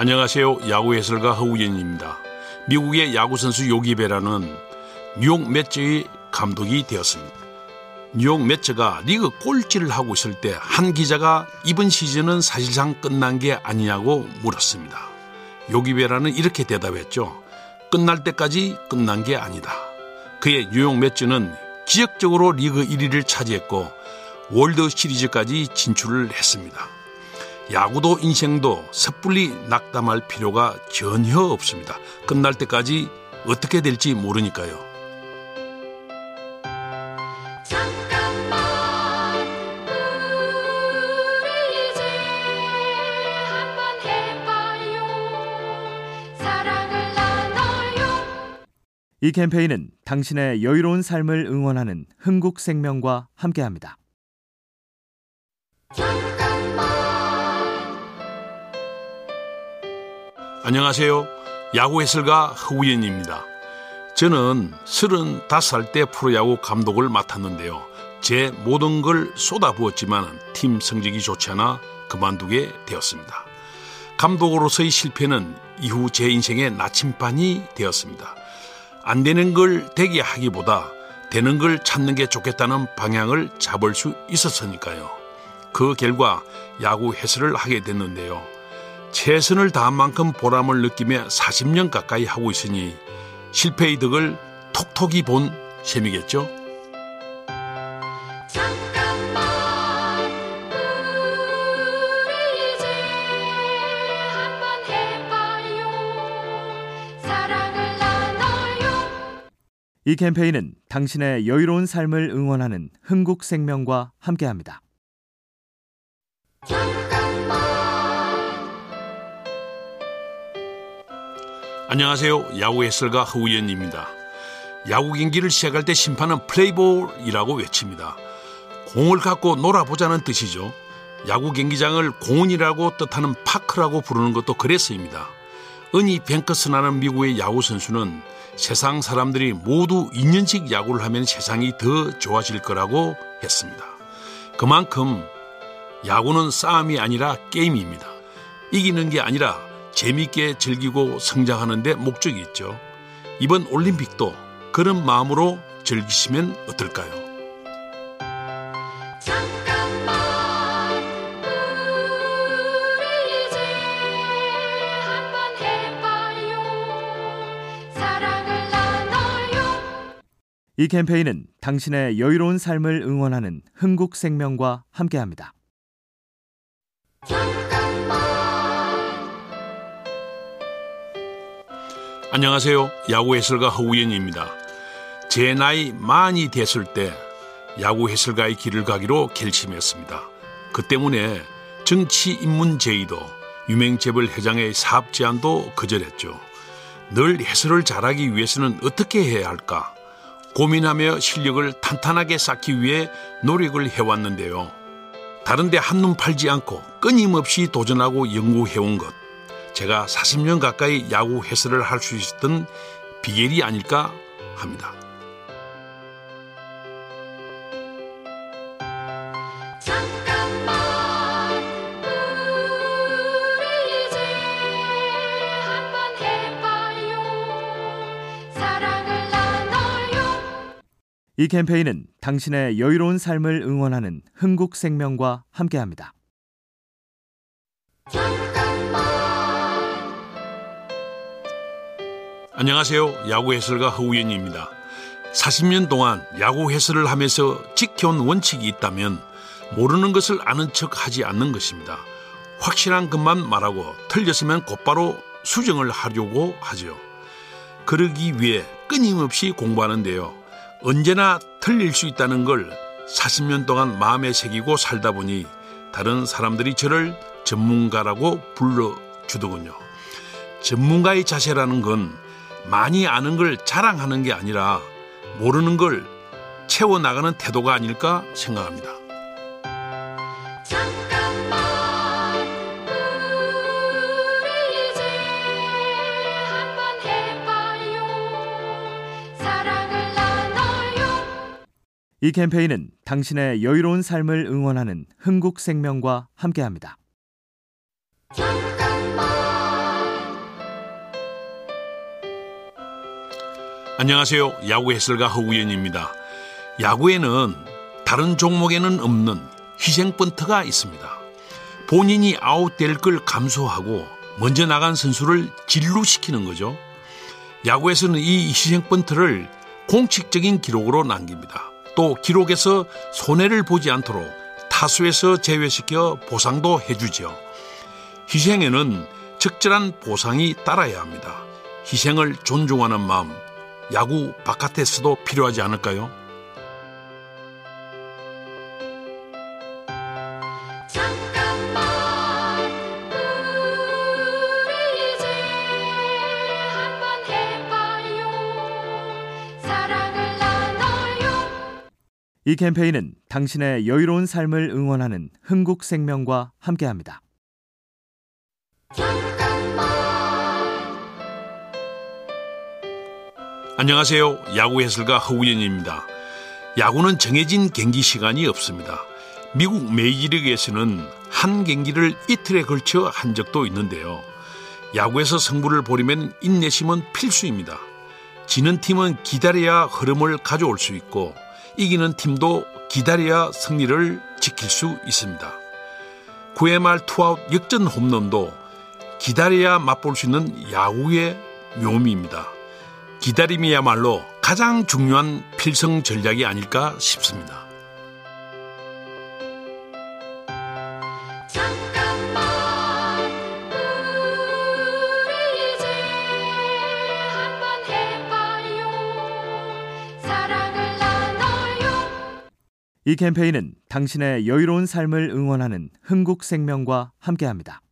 안녕하세요. 야구 해설가 허구연입니다. 미국의 야구 선수 요기 베라는 뉴욕 메츠의 감독이 되었습니다. 뉴욕 메츠가 리그 꼴찌를 하고 있을 때 한 기자가 이번 시즌은 사실상 끝난 게 아니냐고 물었습니다. 요기 베라는 이렇게 대답했죠. 끝날 때까지 끝난 게 아니다. 그의 뉴욕 메츠는 기적적으로 리그 1위를 차지했고 월드 시리즈까지 진출을 했습니다. 야구도 인생도 섣불리 낙담할 필요가 전혀 없습니다. 끝날 때까지 어떻게 될지 모르니까요. 이 캠페인은 당신의 여유로운 삶을 응원하는 흥국생명과 함께합니다. 안녕하세요. 야구 해설가 허우연입니다. 저는 35살 때 프로야구 감독을 맡았는데요. 제 모든 걸 쏟아부었지만 팀 성적이 좋지 않아 그만두게 되었습니다. 감독으로서의 실패는 이후 제 인생의 나침반이 되었습니다. 안 되는 걸 되게 하기보다 되는 걸 찾는 게 좋겠다는 방향을 잡을 수 있었으니까요. 그 결과 야구 해설을 하게 됐는데요. 최선을 다한 만큼 보람을 느끼며 40년 가까이 하고 있으니 실패의 덕을 톡톡히 본 셈이겠죠. 이 캠페인은 당신의 여유로운 삶을 응원하는 흥국생명과 함께합니다. 안녕하세요. 야구 해설가 허구연입니다. 야구 경기를 시작할 때 심판은 플레이볼이라고 외칩니다. 공을 갖고 놀아보자는 뜻이죠. 야구 경기장을 공원이라고 뜻하는 park라고 부르는 것도 그래서입니다. 어니 뱅크스라는 미국의 야구 선수는 세상 사람들이 모두 2년씩 야구를 하면 세상이 더 좋아질 거라고 했습니다. 그만큼 야구는 싸움이 아니라 게임입니다. 이기는 게 아니라 재미있게 즐기고 성장하는 데 목적이 있죠. 이번 올림픽도 그런 마음으로 즐기시면 어떨까요? 이 캠페인은 당신의 여유로운 삶을 응원하는 흥국생명과 함께합니다. 안녕하세요. 야구 해설가 허우연입니다. 제 나이 많이 됐을 때 야구 해설가의 길을 가기로 결심했습니다. 그 때문에 정치 입문 제의도 유명재벌 회장의 사업 제안도 거절했죠. 늘 해설을 잘하기 위해서는 어떻게 해야 할까? 고민하며 실력을 탄탄하게 쌓기 위해 노력을 해왔는데요. 다른데 한눈 팔지 않고 끊임없이 도전하고 연구해온 것. 제가 40년 가까이 야구 해설을 할 수 있었던 비결이 아닐까 합니다. 이 캠페인은 당신의 여유로운 삶을 응원하는 흥국생명과 함께합니다. 안녕하세요. 야구 해설가 허우연입니다. 40년 동안 야구 해설을 하면서 지켜온 원칙이 있다면 모르는 것을 아는 척 하지 않는 것입니다. 확실한 것만 말하고 틀렸으면 곧바로 수정을 하려고 하죠. 그러기 위해 끊임없이 공부하는데요. 언제나 틀릴 수 있다는 걸 40년 동안 마음에 새기고 살다 보니 다른 사람들이 저를 전문가라고 불러주더군요. 전문가의 자세라는 건 많이 아는 걸 자랑하는 게 아니라 모르는 걸 채워나가는 태도가 아닐까 생각합니다. 이 캠페인은 당신의 여유로운 삶을 응원하는 흥국생명과 함께합니다. 안녕하세요. 야구 해설가 허우연입니다. 야구에는 다른 종목에는 없는 희생 번트가 있습니다. 본인이 아웃될 걸 감수하고 먼저 나간 선수를 진루시키는 거죠. 야구에서는 이 희생 번트를 공식적인 기록으로 남깁니다. 또 기록에서 손해를 보지 않도록 타수에서 제외시켜 보상도 해주죠. 희생에는 적절한 보상이 따라야 합니다. 희생을 존중하는 마음, 야구 바깥에서도 필요하지 않을까요? 잠깐만 우리 이제 한번 해봐요 사랑을 나눠요 이 캠페인은 당신의 여유로운 삶을 응원하는 흥국생명과 함께합니다. 안녕하세요. 야구 해설가 허구연입니다. 야구는 정해진 경기 시간이 없습니다. 미국 메이저리그에서는 한 경기를 이틀에 걸쳐 한 적도 있는데요. 야구에서 승부를 보려면 인내심은 필수입니다. 지는 팀은 기다려야 흐름을 가져올 수 있고 이기는 팀도 기다려야 승리를 지킬 수 있습니다. 9회 말 투아웃 역전 홈런도 기다려야 맛볼 수 있는 야구의 묘미입니다. 기다림이야말로 가장 중요한 필성 전략이 아닐까 싶습니다. 잠깐만 우리 이제 한번 해봐요 사랑을 나눠요 이 캠페인은 당신의 여유로운 삶을 응원하는 흥국생명과 함께합니다.